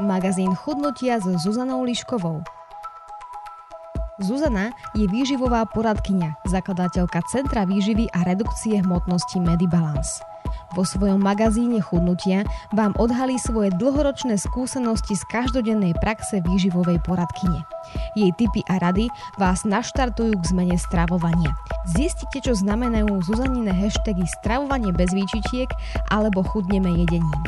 magazín chudnutia so Zuzanou Liškovou. Zuzana je výživová poradkyňa, zakladateľka Centra výživy a redukcie hmotnosti Medibalance. Vo svojom magazíne Chudnutia vám odhalí svoje dlhoročné skúsenosti z každodennej praxe výživovej poradkyne. Jej tipy a rady vás naštartujú k zmene stravovania. Zistite, čo znamenajú Zuzanine hashtagy stravovanie bez výčitiek alebo chudneme jedením.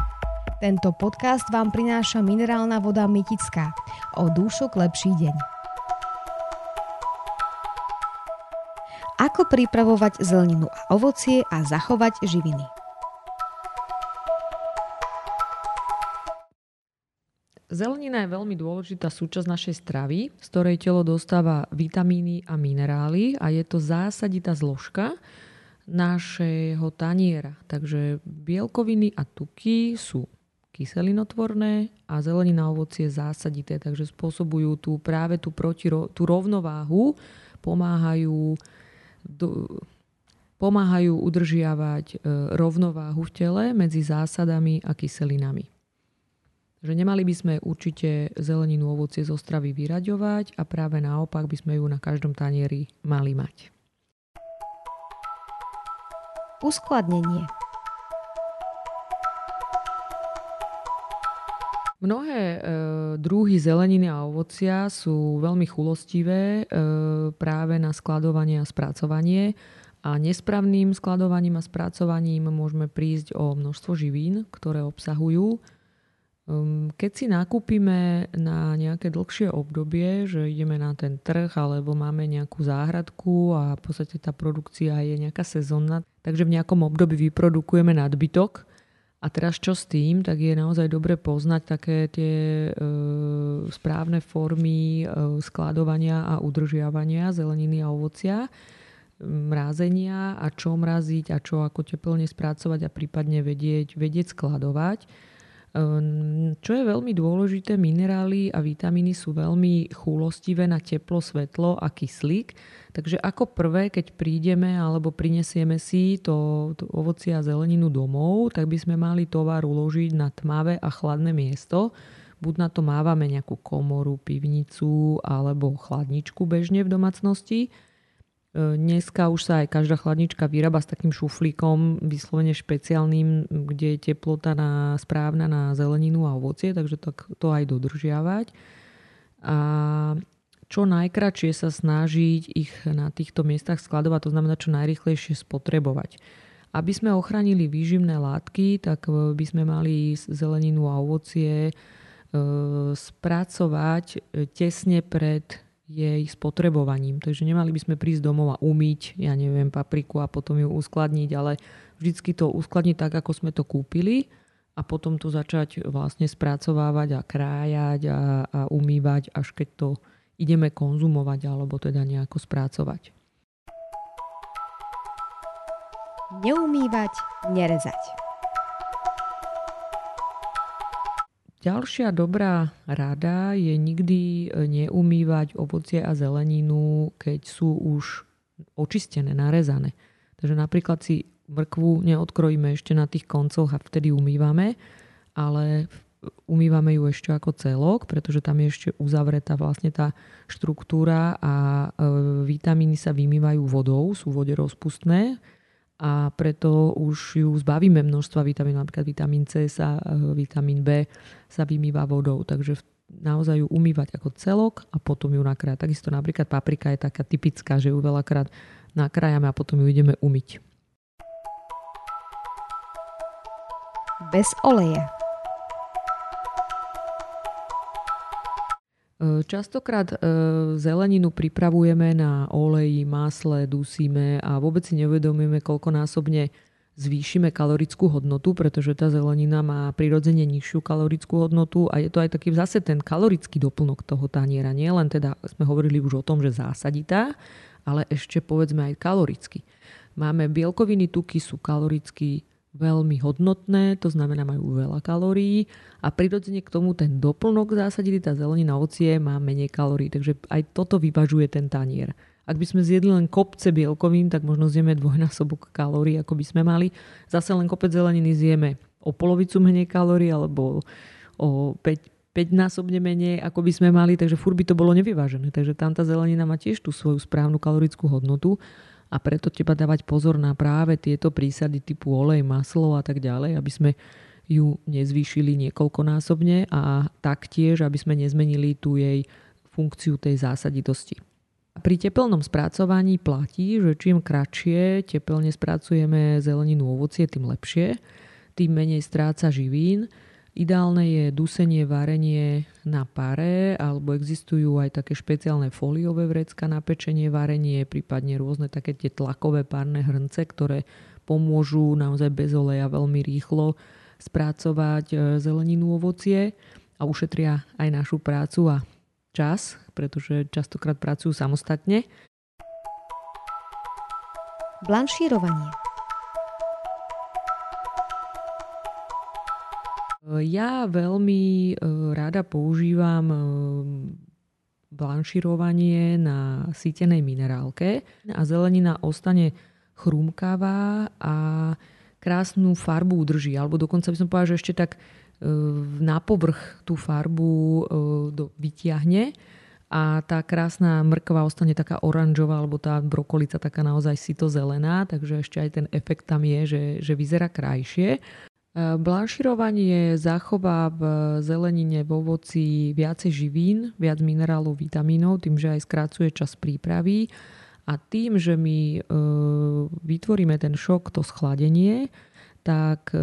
Tento podcast vám prináša minerálna voda Mytická. O dúšok lepší deň. Ako pripravovať zeleninu a ovocie a zachovať živiny. Zelenina je veľmi dôležitá súčasť našej stravy, z ktorej telo dostáva vitamíny a minerály a je to zásaditá zložka našeho taniera. Takže bielkoviny a tuky sú kyselinotvorné a zelenina ovocie zásadité, takže spôsobujú tú práve tú, proti, tú rovnováhu, pomáhajú do, pomáhajú udržiavať e, rovnováhu v tele medzi zásadami a kyselinami. Že nemali by sme určite zeleninu ovocie zo stravy vyraďovať a práve naopak by sme ju na každom tanieri mali mať. Uskladnenie Mnohé e, druhy zeleniny a ovocia sú veľmi chulostivé e, práve na skladovanie a spracovanie a nesprávnym skladovaním a spracovaním môžeme prísť o množstvo živín, ktoré obsahujú. Um, keď si nakúpime na nejaké dlhšie obdobie, že ideme na ten trh alebo máme nejakú záhradku a v podstate tá produkcia je nejaká sezónna, takže v nejakom období vyprodukujeme nadbytok, a teraz čo s tým, tak je naozaj dobre poznať také tie e, správne formy e, skladovania a udržiavania zeleniny a ovocia, mrázenia a čo mraziť a čo ako teplne spracovať a prípadne vedieť, vedieť skladovať. Ehm, čo je veľmi dôležité, minerály a vitamíny sú veľmi chúlostivé na teplo, svetlo a kyslík. Takže ako prvé, keď prídeme alebo prinesieme si to, to ovocie a zeleninu domov, tak by sme mali tovar uložiť na tmavé a chladné miesto. Buď na to mávame nejakú komoru, pivnicu alebo chladničku bežne v domácnosti dneska už sa aj každá chladnička vyrába s takým šuflíkom vyslovene špeciálnym, kde je teplota na, správna na zeleninu a ovocie, takže to, to aj dodržiavať. A čo najkračšie sa snažiť ich na týchto miestach skladovať, to znamená čo najrychlejšie spotrebovať. Aby sme ochránili výživné látky, tak e, by sme mali zeleninu a ovocie e, spracovať tesne pred jej spotrebovaním. Takže nemali by sme prísť domov a umyť, ja neviem, papriku a potom ju uskladniť, ale vždycky to uskladniť tak, ako sme to kúpili a potom to začať vlastne spracovávať a krájať a, a umývať, až keď to ideme konzumovať alebo teda nejako spracovať. Neumývať, nerezať. Ďalšia dobrá rada je nikdy e, neumývať ovocie a zeleninu, keď sú už očistené, narezané. Takže napríklad si mrkvu neodkrojíme ešte na tých koncoch a vtedy umývame, ale umývame ju ešte ako celok, pretože tam je ešte uzavretá vlastne tá štruktúra a e, vitamíny sa vymývajú vodou, sú vode rozpustné a preto už ju zbavíme množstva vitamín, napríklad vitamín C, sa, e, vitamín B sa vymýva vodou, takže naozaj ju umývať ako celok a potom ju nakrájať. Takisto napríklad paprika je taká typická, že ju veľakrát nakrájame a potom ju ideme umyť. Bez oleja. Častokrát e, zeleninu pripravujeme na oleji, masle, dusíme a vôbec si neuvedomujeme, koľkonásobne zvýšime kalorickú hodnotu, pretože tá zelenina má prirodzene nižšiu kalorickú hodnotu a je to aj taký zase ten kalorický doplnok toho taniera. Nie len teda sme hovorili už o tom, že zásaditá, ale ešte povedzme aj kaloricky. Máme bielkoviny, tuky sú kaloricky veľmi hodnotné, to znamená majú veľa kalórií a prirodzene k tomu ten doplnok zásadili, tá zelenina ovocie má menej kalórií, takže aj toto vyvažuje ten tanier. Ak by sme zjedli len kopce bielkovín, tak možno zjeme dvojnásobok kalórií, ako by sme mali. Zase len kopec zeleniny zjeme o polovicu menej kalórií alebo o 5, 5-násobne menej, ako by sme mali, takže furt by to bolo nevyvážené. Takže tam tá zelenina má tiež tú svoju správnu kalorickú hodnotu a preto treba dávať pozor na práve tieto prísady typu olej, maslo a tak ďalej, aby sme ju nezvýšili niekoľkonásobne a taktiež, aby sme nezmenili tú jej funkciu tej zásaditosti. Pri teplnom spracovaní platí, že čím kratšie teplne spracujeme zeleninu ovocie, tým lepšie, tým menej stráca živín Ideálne je dusenie, varenie na pare, alebo existujú aj také špeciálne foliové vrecka na pečenie, varenie, prípadne rôzne také tie tlakové párne hrnce, ktoré pomôžu naozaj bez oleja veľmi rýchlo spracovať e, zeleninu, ovocie a ušetria aj našu prácu a čas, pretože častokrát pracujú samostatne. Blanšírovanie Ja veľmi e, rada používam e, blanširovanie na sítenej minerálke a zelenina ostane chrumkavá a krásnu farbu udrží. Alebo dokonca by som povedala, že ešte tak e, na povrch tú farbu vytiahne a tá krásna mrkva ostane taká oranžová, alebo tá brokolica taká naozaj sito zelená, takže ešte aj ten efekt tam je, že, že vyzerá krajšie. Blanširovanie zachová v zelenine, v ovoci viacej živín, viac minerálov, vitamínov, tým, že aj skrácuje čas prípravy a tým, že my e, vytvoríme ten šok, to schladenie, tak e,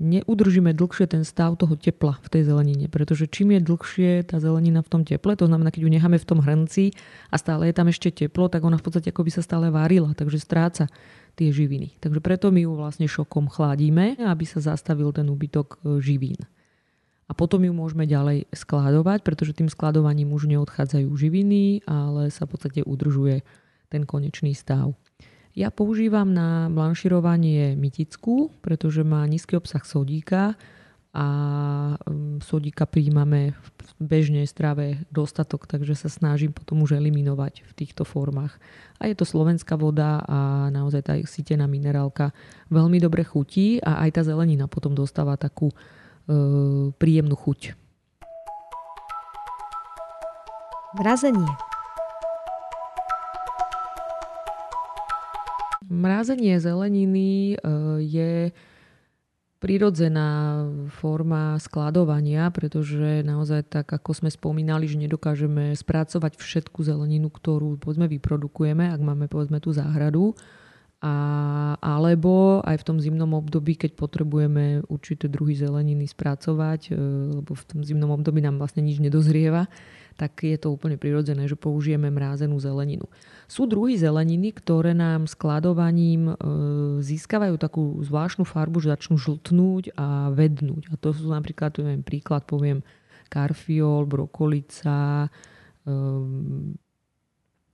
neudržíme dlhšie ten stav toho tepla v tej zelenine. Pretože čím je dlhšie tá zelenina v tom teple, to znamená, keď ju necháme v tom hrnci a stále je tam ešte teplo, tak ona v podstate ako by sa stále varila, takže stráca tie živiny. Takže preto my ju vlastne šokom chladíme, aby sa zastavil ten úbytok e, živín. A potom ju môžeme ďalej skladovať, pretože tým skladovaním už neodchádzajú živiny, ale sa v podstate udržuje ten konečný stav. Ja používam na blanširovanie mytickú, pretože má nízky obsah sodíka a um, sodíka príjmame v bežnej strave dostatok, takže sa snažím potom už eliminovať v týchto formách. A je to slovenská voda a naozaj tá sítená minerálka veľmi dobre chutí a aj tá zelenina potom dostáva takú e, príjemnú chuť. Mrazenie. Mrazenie zeleniny e, je prirodzená forma skladovania, pretože naozaj tak, ako sme spomínali, že nedokážeme spracovať všetku zeleninu, ktorú povedzme vyprodukujeme, ak máme povedzme tú záhradu, a, alebo aj v tom zimnom období, keď potrebujeme určité druhy zeleniny spracovať, e, lebo v tom zimnom období nám vlastne nič nedozrieva, tak je to úplne prirodzené, že použijeme mrázenú zeleninu. Sú druhy zeleniny, ktoré nám skladovaním e, získavajú takú zvláštnu farbu, že začnú žltnúť a vednúť. A to sú napríklad, neviem, príklad poviem, karfiol, brokolica,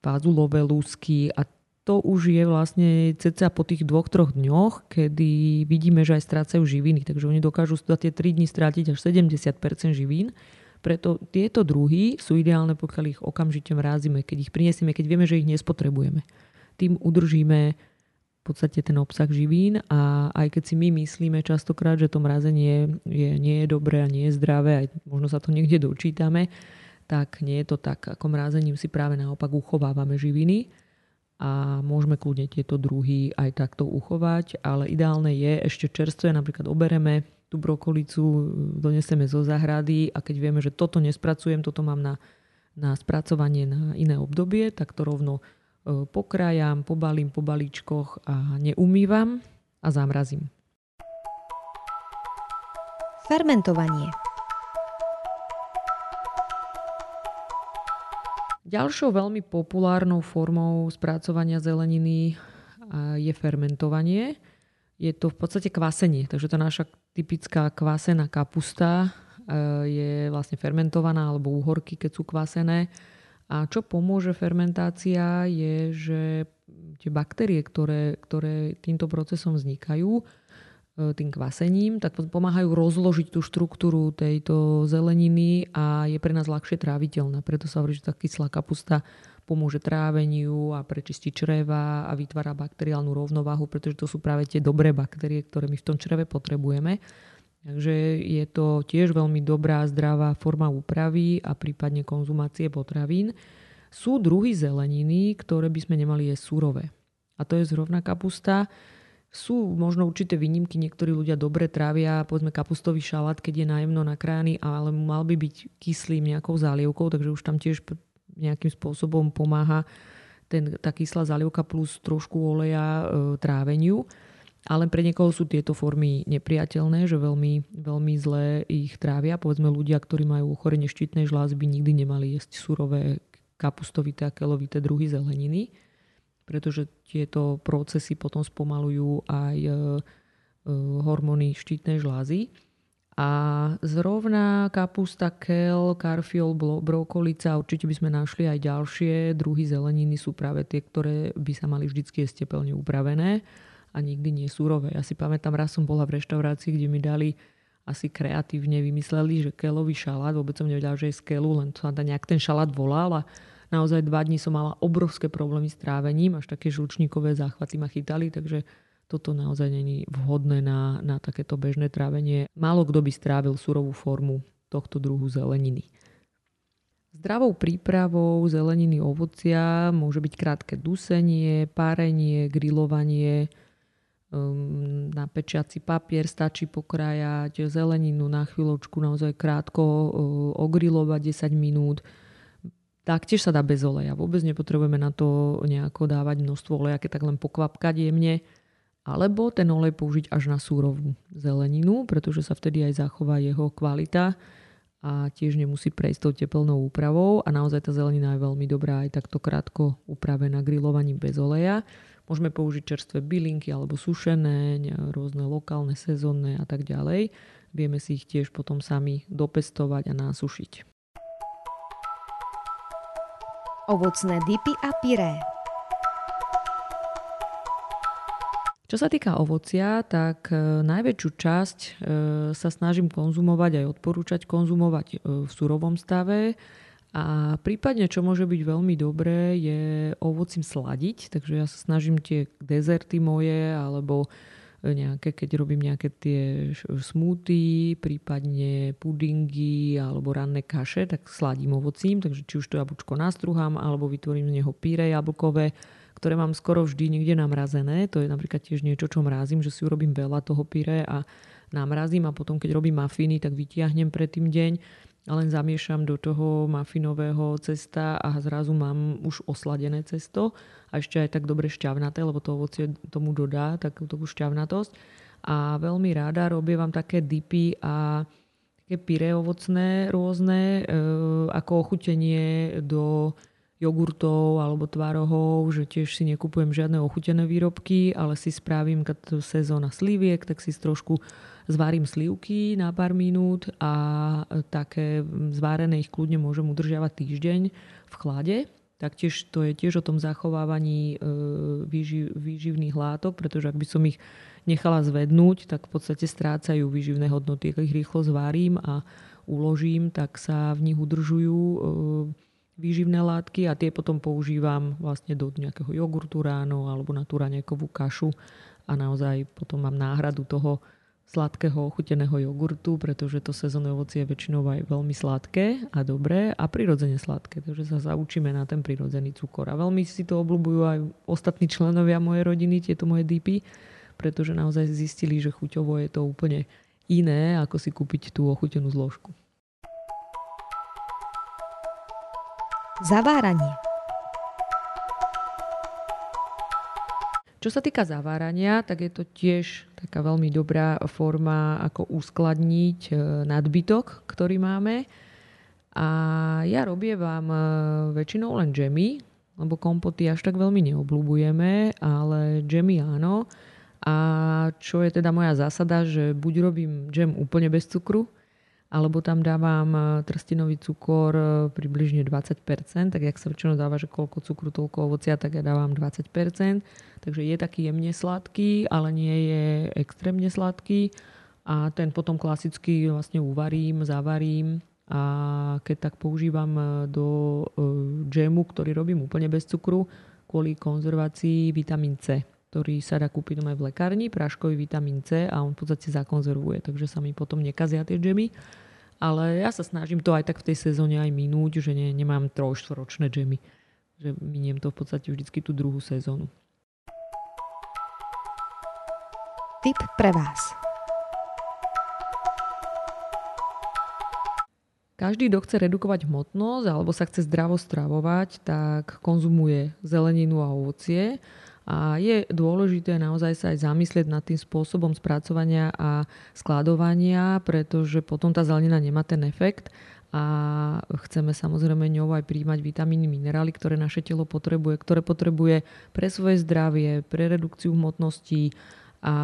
fazulové lúsky a to už je vlastne ceca po tých dvoch, troch dňoch, kedy vidíme, že aj strácajú živiny. Takže oni dokážu za tie 3 dní strátiť až 70% živín. Preto tieto druhy sú ideálne, pokiaľ ich okamžite mrázime, keď ich prinesieme, keď vieme, že ich nespotrebujeme. Tým udržíme v podstate ten obsah živín a aj keď si my myslíme častokrát, že to mrazenie je, nie je dobré a nie je zdravé, aj možno sa to niekde dočítame, tak nie je to tak. Ako mrázením si práve naopak uchovávame živiny a môžeme kľudne tieto druhy aj takto uchovať, ale ideálne je ešte čerstvé, napríklad obereme tú brokolicu, doneseme zo zahrady a keď vieme, že toto nespracujem, toto mám na, na spracovanie na iné obdobie, tak to rovno e, pokrájam, pobalím po balíčkoch a neumývam a zamrazím. Fermentovanie Ďalšou veľmi populárnou formou spracovania zeleniny je fermentovanie. Je to v podstate kvasenie, takže tá naša typická kvasená kapusta je vlastne fermentovaná alebo úhorky, keď sú kvasené. A čo pomôže fermentácia je, že tie baktérie, ktoré, ktoré týmto procesom vznikajú, E, tým kvasením, tak pomáhajú rozložiť tú štruktúru tejto zeleniny a je pre nás ľahšie tráviteľná. Preto sa hovorí, že tá kyslá kapusta pomôže tráveniu a prečistí čreva a vytvára bakteriálnu rovnováhu, pretože to sú práve tie dobré baktérie, ktoré my v tom čreve potrebujeme. Takže je to tiež veľmi dobrá, zdravá forma úpravy a prípadne konzumácie potravín. Sú druhy zeleniny, ktoré by sme nemali jesť surové. A to je zrovna kapusta. Sú možno určité výnimky, niektorí ľudia dobre trávia, povedzme kapustový šalát, keď je najemno nakrájaný, ale mal by byť kyslým nejakou zálievkou, takže už tam tiež nejakým spôsobom pomáha ten, tá kyslá zálievka plus trošku oleja e, tráveniu. Ale pre niekoho sú tieto formy nepriateľné, že veľmi, veľmi zle ich trávia. Povedzme ľudia, ktorí majú ochorenie štítnej žlázy, by nikdy nemali jesť surové kapustovité a kelovité druhy zeleniny, pretože tieto procesy potom spomalujú aj e, e, hormóny štítnej žlázy. A zrovna kapusta, kel, karfiol, brokolica, určite by sme našli aj ďalšie druhy zeleniny, sú práve tie, ktoré by sa mali vždy jesť teplne upravené a nikdy nie súrové. Ja si pamätám, raz som bola v reštaurácii, kde mi dali asi kreatívne vymysleli, že kelový šalát, vôbec som nevedela, že je z kelu, len to nejak ten šalát volal a naozaj dva dní som mala obrovské problémy s trávením, až také žlčníkové záchvaty ma chytali, takže toto naozaj není vhodné na, na takéto bežné trávenie. Málo kto by strávil surovú formu tohto druhu zeleniny. Zdravou prípravou zeleniny ovocia môže byť krátke dusenie, párenie, grilovanie, um, na pečiaci papier stačí pokrájať zeleninu na chvíľočku, naozaj krátko uh, ogrilovať 10 minút. Taktiež sa dá bez oleja. Vôbec nepotrebujeme na to nejako dávať množstvo oleja, keď tak len pokvapkať jemne. Alebo ten olej použiť až na súrovú zeleninu, pretože sa vtedy aj zachová jeho kvalita a tiež nemusí prejsť tou teplnou úpravou a naozaj tá zelenina je veľmi dobrá aj takto krátko upravená grillovaním bez oleja. Môžeme použiť čerstvé bylinky alebo sušené, rôzne lokálne, sezónne a tak ďalej. Vieme si ich tiež potom sami dopestovať a násušiť. Ovocné dipy a pyré Čo sa týka ovocia, tak e, najväčšiu časť e, sa snažím konzumovať aj odporúčať konzumovať e, v surovom stave. A prípadne, čo môže byť veľmi dobré, je ovocím sladiť. Takže ja sa snažím tie dezerty moje alebo nejaké, keď robím nejaké tie smoothie, prípadne pudingy alebo ranné kaše, tak sladím ovocím. Takže či už to jablčko nastruhám alebo vytvorím z neho píre jablkové ktoré mám skoro vždy niekde namrazené. To je napríklad tiež niečo, čo mrazím, že si urobím veľa toho pyre a namrazím a potom keď robím mafiny, tak vytiahnem pre tým deň a len zamiešam do toho mafinového cesta a zrazu mám už osladené cesto a ešte aj tak dobre šťavnaté, lebo to ovocie tomu dodá takú šťavnatosť. A veľmi rada robievam také dipy a také pyre ovocné rôzne, e, ako ochutenie do jogurtov alebo tvarohov, že tiež si nekupujem žiadne ochutené výrobky, ale si spravím, keď sezóna sliviek, tak si trošku zvarím slivky na pár minút a také zvárené ich kľudne môžem udržiavať týždeň v chlade. Taktiež to je tiež o tom zachovávaní e, výživ, výživných látok, pretože ak by som ich nechala zvednúť, tak v podstate strácajú výživné hodnoty. Ak ich rýchlo zvarím a uložím, tak sa v nich udržujú e, výživné látky a tie potom používam vlastne do nejakého jogurtu ráno alebo na turanekovú kašu a naozaj potom mám náhradu toho sladkého ochuteného jogurtu, pretože to sezónne ovocie je väčšinou aj veľmi sladké a dobré a prirodzene sladké, takže sa zaučíme na ten prirodzený cukor. A veľmi si to obľúbujú aj ostatní členovia mojej rodiny, tieto moje dipy, pretože naozaj zistili, že chuťovo je to úplne iné, ako si kúpiť tú ochutenú zložku. Zaváranie Čo sa týka zavárania, tak je to tiež taká veľmi dobrá forma, ako uskladniť e, nadbytok, ktorý máme. A ja robievam e, väčšinou len džemy, lebo kompoty až tak veľmi neobľúbujeme, ale džemy áno. A čo je teda moja zásada, že buď robím džem úplne bez cukru, alebo tam dávam e, trstinový cukor e, približne 20%, tak jak sa väčšinou dáva, že koľko cukru, toľko ovocia, tak ja dávam 20%. Takže je taký jemne sladký, ale nie je extrémne sladký. A ten potom klasicky vlastne uvarím, zavarím a keď tak používam e, do džemu, ktorý robím úplne bez cukru, kvôli konzervácii vitamín C. ktorý sa dá kúpiť aj v lekárni, práškový vitamín C a on v podstate zakonzervuje, takže sa mi potom nekazia tie džemy. Ale ja sa snažím to aj tak v tej sezóne aj minúť, že ne, nemám trojštvoročné džemy. Že miniem to v podstate vždycky tú druhú sezónu. Tip pre vás. Každý, kto chce redukovať hmotnosť alebo sa chce zdravo stravovať, tak konzumuje zeleninu a ovocie. A je dôležité naozaj sa aj zamyslieť nad tým spôsobom spracovania a skladovania, pretože potom tá zelenina nemá ten efekt a chceme samozrejme ňou aj príjmať vitamíny, minerály, ktoré naše telo potrebuje, ktoré potrebuje pre svoje zdravie, pre redukciu hmotnosti, a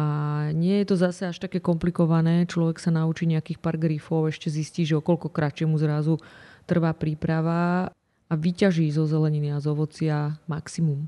nie je to zase až také komplikované. Človek sa naučí nejakých pár grifov, ešte zistí, že o koľko kratšie mu zrazu trvá príprava a vyťaží zo zeleniny a z ovocia maximum.